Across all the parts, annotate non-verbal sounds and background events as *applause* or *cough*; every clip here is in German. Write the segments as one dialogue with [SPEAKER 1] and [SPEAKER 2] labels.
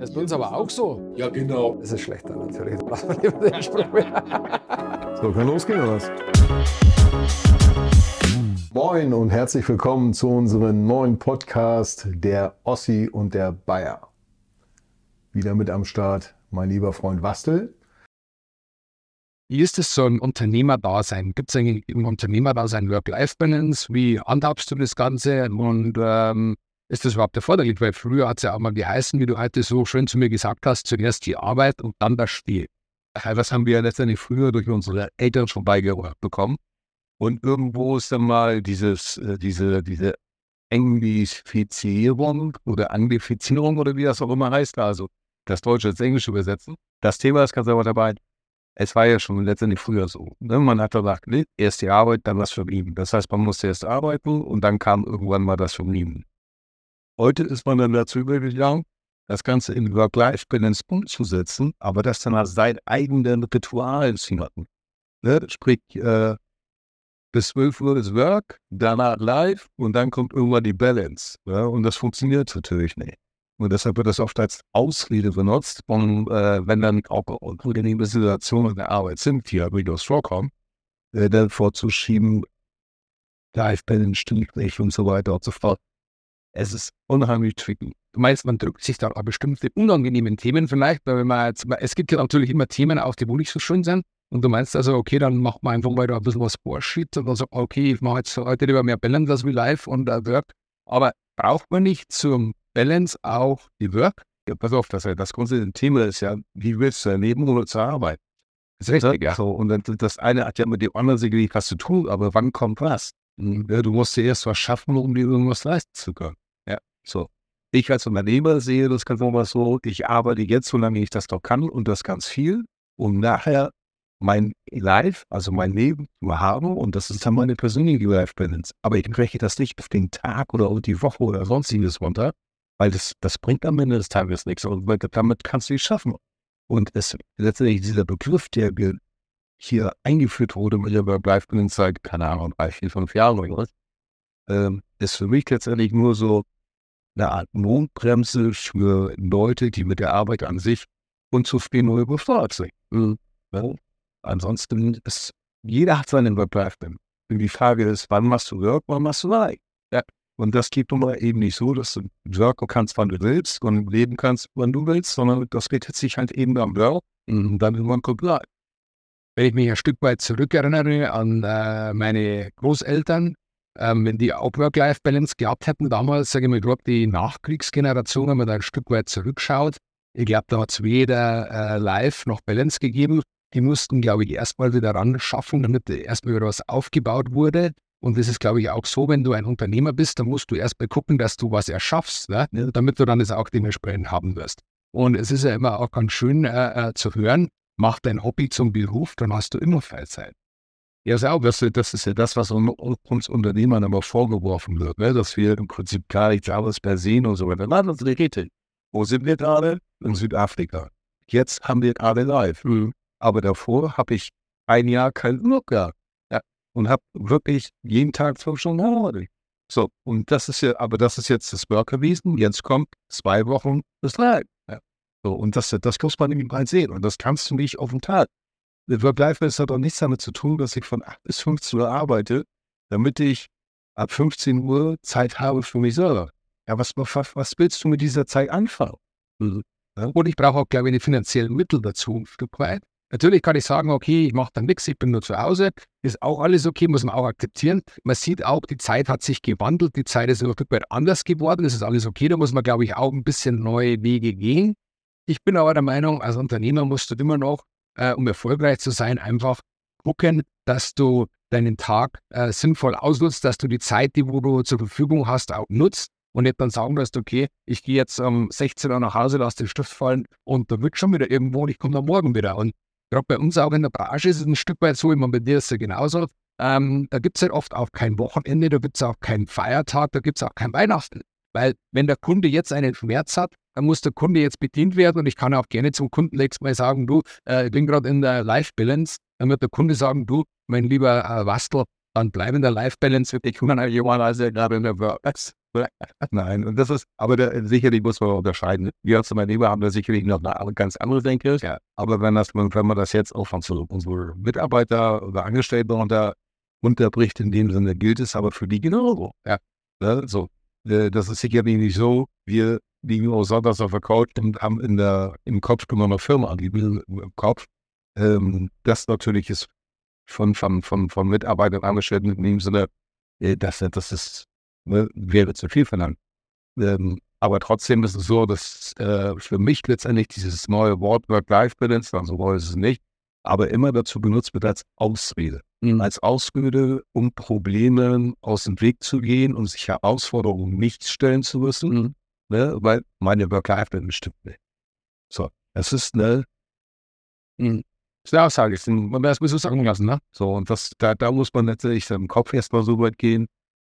[SPEAKER 1] Das ist bei uns aber auch so.
[SPEAKER 2] Ja, genau.
[SPEAKER 1] Das ist schlechter natürlich. *laughs* Lassen wir lieber den Spruch mehr.
[SPEAKER 3] So, kann losgehen oder was? Moin und herzlich willkommen zu unserem neuen Podcast Der Ossi und der Bayer. Wieder mit am Start mein lieber Freund Wastel.
[SPEAKER 1] Wie ist es so ein Unternehmerdasein? Gibt es eigentlich im Unternehmerdasein Work-Life-Balance? Wie handhabst du das Ganze? Und ähm, ist das überhaupt erforderlich? Weil früher hat es ja auch mal geheißen, wie du heute so schön zu mir gesagt hast, zuerst die Arbeit und dann das Spiel.
[SPEAKER 2] Das haben wir ja letztendlich früher durch unsere Eltern schon beigebracht bekommen. Und irgendwo ist dann mal dieses, äh, diese, diese Englifizierung oder Anglifizierung oder wie das auch immer heißt, also das Deutsche ins Englische übersetzen. Das Thema ist ganz einfach dabei. Es war ja schon letztendlich früher so. Ne? Man hat gesagt, nee, erst die Arbeit, dann das Verblieben. Das heißt, man musste erst arbeiten und dann kam irgendwann mal das Verblieben. Heute ist man dann dazu übergegangen, das Ganze in Work-Life-Balance umzusetzen, aber das dann als sein eigenen Ritual zu machen. Ne? Sprich, äh, bis 12 Uhr ist Work, danach Live und dann kommt irgendwann die Balance. Ja? Und das funktioniert natürlich nicht. Und deshalb wird das oft als Ausrede benutzt, und, äh, wenn dann auch unangenehme Situationen in der Arbeit sind, die ja durchaus vorkommen, äh, dann vorzuschieben, Life-Balance stimmt nicht und so weiter und so fort. Es ist unheimlich tricky.
[SPEAKER 1] Du meinst, man drückt sich da an bestimmte unangenehmen Themen vielleicht, weil wenn man jetzt, es gibt ja natürlich immer Themen auf, die wo nicht so schön sind. Und du meinst also, okay, dann macht man einfach mal da ein bisschen was Bullshit und dann sagt, okay, ich mache jetzt heute lieber mehr Balance als wie live und uh, Work. Aber braucht man nicht zum Balance auch die Work?
[SPEAKER 2] Ja, pass auf, das, das grundsätzliche Thema ist ja, wie willst du leben oder zur Arbeit?
[SPEAKER 1] Das ist richtig, ja.
[SPEAKER 2] So, und das eine hat ja mit dem anderen sicherlich was zu tun, aber wann kommt was? Ja, du musst dir erst was schaffen, um dir irgendwas leisten zu können. Ja, so. Ich als Unternehmer sehe das ganz normal so, ich arbeite jetzt, solange ich das doch kann und das ganz viel, um nachher mein Life, also mein Leben zu haben und das ist dann meine persönliche Life Balance. Aber ich breche das nicht auf den Tag oder auf die Woche oder sonstiges runter, weil das, das bringt am Ende des Tages nichts und damit kannst du es schaffen. Und es, letztendlich dieser Begriff, der hier eingeführt wurde mit der Life Balance seit, keine Ahnung, drei, vier, fünf Jahren oder was, ähm, ist für mich letztendlich nur so eine Art Mondbremse für Leute, die mit der Arbeit an sich unzufrieden oder überfordert sind. Mhm. Ja. Ansonsten ist jeder hat seinen Work-Life-Balance. Die Frage ist, wann machst du Work, wann machst du Life? Ja. Und das geht nun mal eben nicht so, dass du worken kannst, wann du willst und leben kannst, wann du willst, sondern das richtet sich halt eben am Work und dann irgendwann kommt Life.
[SPEAKER 1] Wenn ich mich ein Stück weit zurückerinnere an äh, meine Großeltern, ähm, wenn die auch Work-Life-Balance gehabt hätten damals, sage ich mal, gerade die Nachkriegsgeneration, wenn man da ein Stück weit zurückschaut, ich glaube, da hat es weder äh, Live noch Balance gegeben. Die mussten, glaube ich, erstmal wieder ran schaffen, damit erstmal wieder was aufgebaut wurde. Und das ist, glaube ich, auch so, wenn du ein Unternehmer bist, dann musst du erstmal gucken, dass du was erschaffst, ne? damit du dann das auch dementsprechend haben wirst. Und es ist ja immer auch ganz schön äh, äh, zu hören, mach dein Hobby zum Beruf, dann hast du immer Freizeit.
[SPEAKER 2] Ja, auch, das, ist ja das, was uns Unternehmern aber vorgeworfen wird, ne? dass wir im Prinzip gar nichts anderes per se und so weiter. Nein, das ist Wo sind wir gerade? In Südafrika. Jetzt haben wir gerade live. Mhm. Aber davor habe ich ein Jahr keinen Urlaub gehabt. Ja. Und habe wirklich jeden Tag fünf Stunden gearbeitet. So, und das ist ja, aber das ist jetzt das Work gewesen. Jetzt kommt zwei Wochen das Live. Ja. So, und das, das muss man eben mal sehen. Und das kannst du nicht auf den Tag. Work-Life-Balance hat auch nichts damit zu tun, dass ich von 8 bis 15 Uhr arbeite, damit ich ab 15 Uhr Zeit habe für mich selber. Ja, was, was, was willst du mit dieser Zeit anfangen?
[SPEAKER 1] Mhm. Ja? Und ich brauche auch, glaube ich, die finanziellen Mittel dazu, ein Stück weit. Natürlich kann ich sagen, okay, ich mache dann nichts, ich bin nur zu Hause. Ist auch alles okay, muss man auch akzeptieren. Man sieht auch, die Zeit hat sich gewandelt, die Zeit ist ein Stück weit anders geworden. Das ist alles okay, da muss man, glaube ich, auch ein bisschen neue Wege gehen. Ich bin aber der Meinung, als Unternehmer musst du immer noch äh, um erfolgreich zu sein, einfach gucken, dass du deinen Tag äh, sinnvoll ausnutzt, dass du die Zeit, die du zur Verfügung hast, auch nutzt und nicht dann sagen wirst, okay, ich gehe jetzt um 16 Uhr nach Hause, lass den Stift fallen und da wird schon wieder irgendwo und ich komme dann morgen wieder. Und gerade bei uns auch in der Branche ist es ein Stück weit so, immer bei dir ist es ja genauso. Ähm, da gibt es halt oft auch kein Wochenende, da gibt es auch keinen Feiertag, da gibt es auch kein Weihnachten. Weil wenn der Kunde jetzt einen Schmerz hat, dann muss der Kunde jetzt bedient werden und ich kann auch gerne zum Kunden nächstes Mal sagen, du, äh, ich bin gerade in der Life Balance. Dann wird der Kunde sagen, du, mein lieber äh, Wastel, dann bleib in der Life Balance. Ich bin normalerweise gerade in der Work. *laughs*
[SPEAKER 2] Nein, und das ist, aber da, sicherlich muss man unterscheiden. Wir als Unternehmer haben da sicherlich noch eine ganz andere Denke. Ja. Aber wenn, das, wenn man das jetzt auch von so unsere Mitarbeiter oder Angestellten unter, unterbricht, in dem Sinne gilt es aber für die genauso. Ja. ja so. Äh, das ist sicherlich nicht so, wir liegen auch sonntags auf der Couch und haben in der, im Kopf immer noch Firma an, im Kopf. Ähm, das natürlich ist von, von, von, von Mitarbeitern Angestellten in dem Sinne, äh, das, das ist ne, wäre zu viel verlangt. Ähm, aber trotzdem ist es so, dass äh, für mich letztendlich dieses neue Wort Work-Life-Balance, also so ist es nicht, aber immer dazu benutzt wird als Ausrede. Mhm. Als Ausrede, um Probleme aus dem Weg zu gehen und sich Herausforderungen nicht stellen zu müssen, mhm. ne, weil meine Work-Life-Balance stimmt nicht. So, es ist eine,
[SPEAKER 1] mhm. Das ist eine Aussage, man muss es sagen lassen, ne?
[SPEAKER 2] So, und das, da, da muss man letztendlich im Kopf erstmal so weit gehen,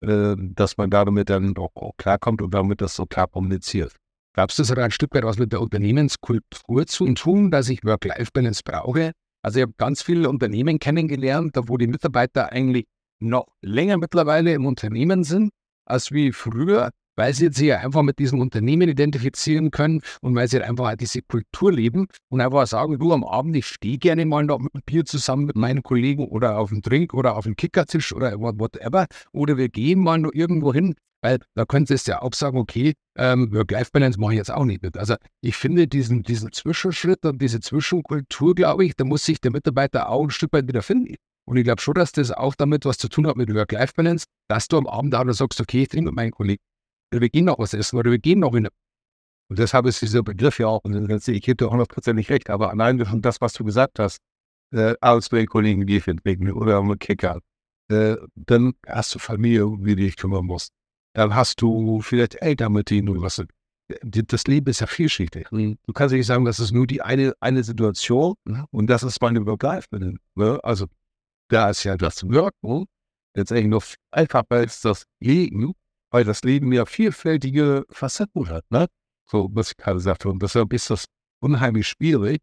[SPEAKER 2] äh, dass man damit dann auch, auch, klarkommt und damit das so klar kommuniziert.
[SPEAKER 1] Glaubst du, das hat ein Stück weit was mit der Unternehmenskultur zu tun, dass ich Work-Life-Balance brauche? Also ich habe ganz viele Unternehmen kennengelernt, wo die Mitarbeiter eigentlich noch länger mittlerweile im Unternehmen sind als wie früher weil sie sich ja einfach mit diesem Unternehmen identifizieren können und weil sie halt einfach diese Kultur leben und einfach sagen, du am Abend, ich stehe gerne mal noch mit Bier zusammen mit meinen Kollegen oder auf dem Drink oder auf dem Kickertisch oder whatever. Oder wir gehen mal noch irgendwo hin, weil da könntest du ja auch sagen, okay, ähm, Work-Life-Balance mache ich jetzt auch nicht mit. Also ich finde diesen, diesen Zwischenschritt und diese Zwischenkultur, glaube ich, da muss sich der Mitarbeiter auch ein Stück weit wieder finden. Und ich glaube schon, dass das auch damit was zu tun hat mit Work-Life-Balance, dass du am Abend auch sagst, okay, ich trinke mit meinen Kollegen wir gehen noch was essen oder wir gehen noch in eine.
[SPEAKER 2] Und deshalb ist dieser Begriff ja auch, und ich dir hundertprozentig recht, aber allein von das, was du gesagt hast, äh, als bei Kollegen Bierchen trinken oder mit Kicker, äh, dann hast du Familie, um die dich kümmern musst. Dann hast du vielleicht Eltern, mit denen du was. Das Leben ist ja vielschichtig. Mhm. Du kannst nicht sagen, das ist nur die eine, eine Situation mhm. und das ist meine Work-Life-Balance. Ne? Also da ist ja das Wirken letztendlich noch einfacher als das Leben weil das Leben ja vielfältige Facetten hat, ne? So, was ich gerade sagte. Und deshalb ist das unheimlich schwierig,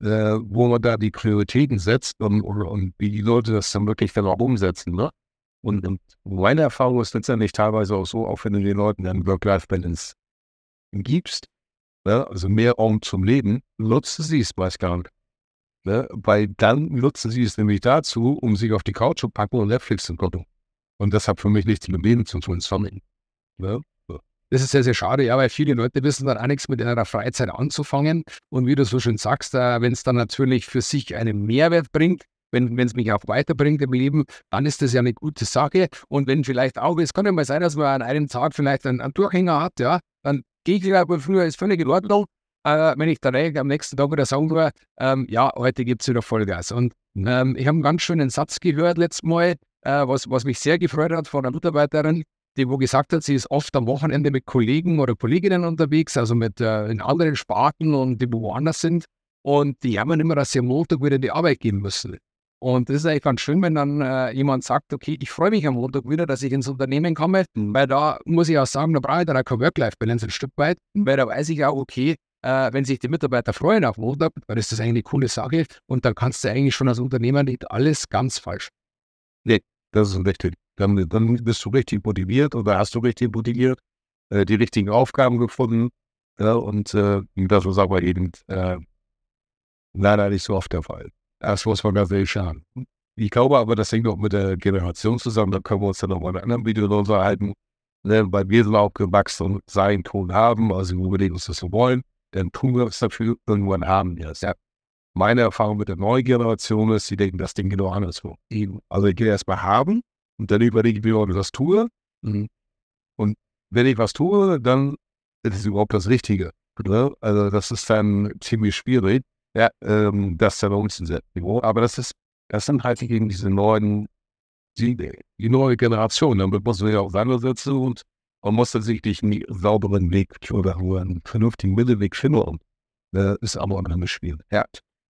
[SPEAKER 2] äh, wo man da die Prioritäten setzt und, und, und, wie die Leute das dann wirklich dann auch umsetzen, ne? Und, und meine Erfahrung ist letztendlich teilweise auch so, auch wenn du den Leuten dann Work-Life-Balance gibst, ne? also mehr Raum zum Leben, nutzen sie es meist gar nicht. Ne? Weil dann nutzen sie es nämlich dazu, um sich auf die Couch zu packen und Netflix zu gucken. Und das hat für mich nichts mit Leben zu tun, sondern
[SPEAKER 1] ja. Das ist sehr, sehr schade, ja, weil viele Leute wissen dann auch nichts mit ihrer Freizeit anzufangen. Und wie du so schön sagst, äh, wenn es dann natürlich für sich einen Mehrwert bringt, wenn es mich auch weiterbringt im Leben, dann ist das ja eine gute Sache. Und wenn vielleicht auch, es kann ja mal sein, dass man an einem Tag vielleicht einen, einen Durchhänger hat, ja, dann gehe ich aber früher, ist völlig in Ordnung. Äh, wenn ich dann am nächsten Tag wieder sagen würde, ähm, ja, heute gibt es wieder Vollgas. Und ähm, ich habe einen ganz schönen Satz gehört letztes Mal, äh, was, was mich sehr gefreut hat von einer Mitarbeiterin, die wo gesagt hat, sie ist oft am Wochenende mit Kollegen oder Kolleginnen unterwegs, also mit äh, in anderen Sparten und die woanders sind. Und die haben immer, dass sie am Montag wieder in die Arbeit gehen müssen. Und das ist eigentlich ganz schön, wenn dann äh, jemand sagt, okay, ich freue mich am Montag wieder, dass ich ins Unternehmen komme, mhm. weil da muss ich auch sagen, da brauche ich dann auch kein Work-Life-Balance ein Stück weit, weil da weiß ich auch, okay, äh, wenn sich die Mitarbeiter freuen auf Montag, dann ist das eigentlich eine coole Sache und dann kannst du eigentlich schon als Unternehmer nicht alles ganz falsch.
[SPEAKER 2] Nee, das ist richtig. Dann, dann bist du richtig motiviert oder hast du richtig motiviert, äh, die richtigen Aufgaben gefunden. Ja, und äh, das ist aber eben äh, leider nicht so oft der Fall. Das muss man ganz ehrlich sagen. Ich glaube aber, das hängt auch mit der Generation zusammen. Da können wir uns dann noch mal in einem anderen Video unterhalten. Ne? Weil wir sind auch gewachsen und sein Ton haben, also unbedingt uns das so wollen, dann tun wir es dafür irgendwann haben. Yes. Ja. Meine Erfahrung mit der neuen Generation ist, sie denken das Ding genau andersrum. Also ich gehe erstmal haben und dann überlege ich mir, ob ich das tue. Mhm. Und wenn ich was tue, dann ist es überhaupt das Richtige. Ne? Also das ist dann ziemlich schwierig, ja, ähm, das dann umzusetzen. Aber das ist, das sind halt eben diese neuen, die, die neue Generation. Damit muss man sich auseinandersetzen und man muss tatsächlich einen sauberen Weg oder einen vernünftigen Mittelweg finden. Das ist aber auch ganz schwierig. Ja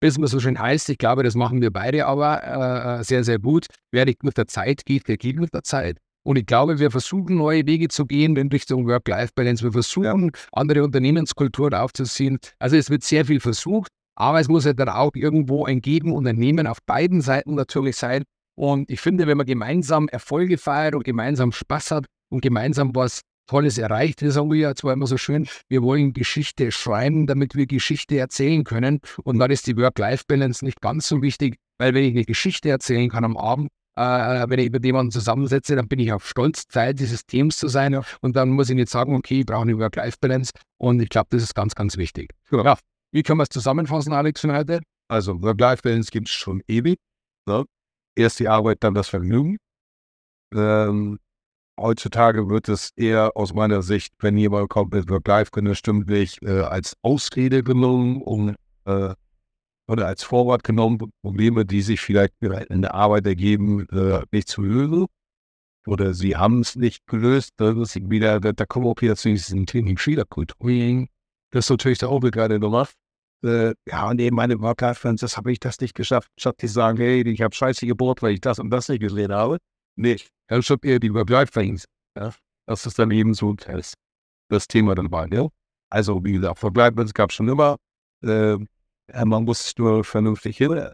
[SPEAKER 1] es immer so schön heißt, ich glaube, das machen wir beide aber äh, sehr, sehr gut. Wer nicht mit der Zeit geht, der geht mit der Zeit. Und ich glaube, wir versuchen neue Wege zu gehen in Richtung Work-Life-Balance. Wir versuchen, andere Unternehmenskulturen aufzuziehen. Also es wird sehr viel versucht, aber es muss ja dann auch irgendwo ein Geben und ein Nehmen auf beiden Seiten natürlich sein. Und ich finde, wenn man gemeinsam Erfolge feiert und gemeinsam Spaß hat und gemeinsam was Tolles erreicht. Das sagen wir ja zwar immer so schön, wir wollen Geschichte schreiben, damit wir Geschichte erzählen können. Und dann ist die Work-Life-Balance nicht ganz so wichtig, weil wenn ich eine Geschichte erzählen kann am Abend, äh, wenn ich mit jemandem zusammensetze, dann bin ich auch stolz, Teil dieses Teams zu sein. Und dann muss ich nicht sagen, okay, ich brauche eine Work-Life-Balance. Und ich glaube, das ist ganz, ganz wichtig. Ja. Wie können wir es zusammenfassen, Alex, von heute?
[SPEAKER 2] Also, Work-Life-Balance gibt es schon ewig. Ne? Erst die Arbeit, dann das Vergnügen. Ähm, heutzutage wird es eher aus meiner Sicht, wenn jemand kommt mit Work-Life-Balance, stimmt nicht, äh, als Ausrede genommen, um äh, oder als Vorwort genommen, Probleme, die sich vielleicht in der Arbeit ergeben, äh, nicht zu lösen. Oder sie haben es nicht gelöst. Das ist wieder, da kommen wir auch wieder zu diesem Thema Fehlerkultur. Das ist natürlich der Opel gerade gemacht. Äh, ja, und eben meine Work-Life-Fans, das habe ich das nicht geschafft. Statt die sagen, hey, ich habe scheiße gebohrt, weil ich das und das nicht gesehen habe. Nee, dann schon eher die Work-Life-Fans. Ja? Das ist dann eben so das, das Thema dann war. Ja? Also, wie gesagt, Work-Life-Fans gab es schon immer. Äh, man muss nur vernünftig hin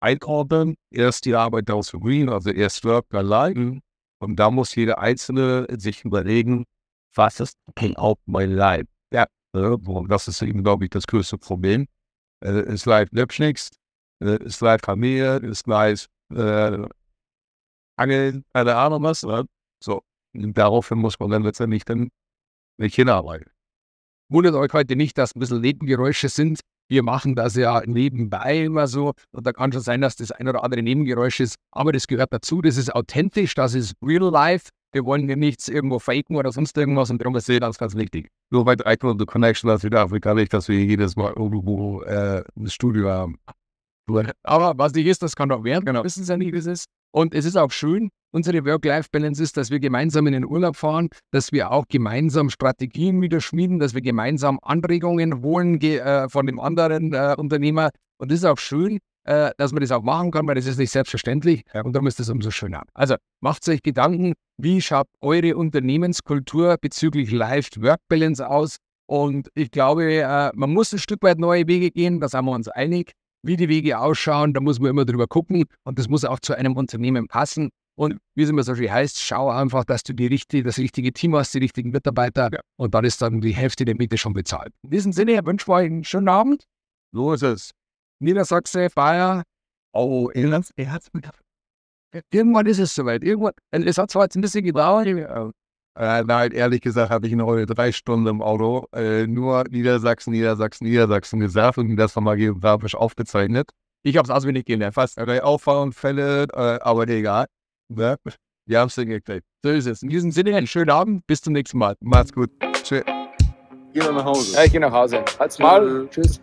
[SPEAKER 2] einordnen. Erst die Arbeit daraus green, also erst Work, dann Life. Und da muss jeder Einzelne sich überlegen, was ist auch mein Life? Und das ist eben, glaube ich, das größte Problem. Äh, ist Life nichts, äh, ist Life Familie, ist Life äh, Angeln, keine Ahnung was. So, und daraufhin muss man dann letztendlich dann nicht hinarbeiten.
[SPEAKER 1] Wundert euch heute nicht, dass ein bisschen Nebengeräusche sind. Wir machen das ja nebenbei immer so. Und da kann schon sein, dass das ein oder andere Nebengeräusch ist. Aber das gehört dazu. Das ist authentisch. Das ist real life. Wir wollen hier nichts irgendwo faken oder sonst irgendwas. Und darum ist das ganz, ganz wichtig.
[SPEAKER 2] Nur bei Icon the Connection aus Südafrika nicht, dass wir jedes Mal irgendwo äh, ein Studio haben.
[SPEAKER 1] Aber was nicht ist, das kann doch werden. Genau. Wissen Sie ja nicht, wie es ist. Und es ist auch schön, unsere Work-Life-Balance ist, dass wir gemeinsam in den Urlaub fahren, dass wir auch gemeinsam Strategien wieder schmieden, dass wir gemeinsam Anregungen holen äh, von dem anderen äh, Unternehmer. Und das ist auch schön, äh, dass man das auch machen kann, weil das ist nicht selbstverständlich. Und darum ist das umso schöner. Also macht euch Gedanken, wie schaut eure Unternehmenskultur bezüglich Life-Work-Balance aus? Und ich glaube, äh, man muss ein Stück weit neue Wege gehen, da sind wir uns einig wie die Wege ausschauen, da muss man immer drüber gucken und das muss auch zu einem Unternehmen passen. Und wie es immer so schön heißt, schau einfach, dass du die richtige, das richtige Team hast, die richtigen Mitarbeiter ja. und dann ist dann die Hälfte der Miete schon bezahlt. In diesem Sinne wünsche ich euch einen schönen Abend.
[SPEAKER 2] So ist es.
[SPEAKER 1] Niedersachse, Bayer. Oh, Irland, er hat Irgendwann ist es soweit. Irgendwann, es hat zwar jetzt ein bisschen gedauert,
[SPEAKER 2] äh, nein, ehrlich gesagt habe ich noch drei Stunden im Auto äh, nur Niedersachsen, Niedersachsen, Niedersachsen gesagt und das nochmal geografisch aufgezeichnet.
[SPEAKER 1] Ich habe es auswendig gelernt,
[SPEAKER 2] fast drei Auffahrunfälle, äh, aber egal. Ne? Wir haben es hingekriegt.
[SPEAKER 1] So ist es. In diesem Sinne, einen schönen Abend. Bis zum nächsten Mal.
[SPEAKER 2] Macht's gut. Tschüss.
[SPEAKER 1] Geh mal nach Hause. Ja, ich gehe nach Hause. Halt's mal. Tschüss.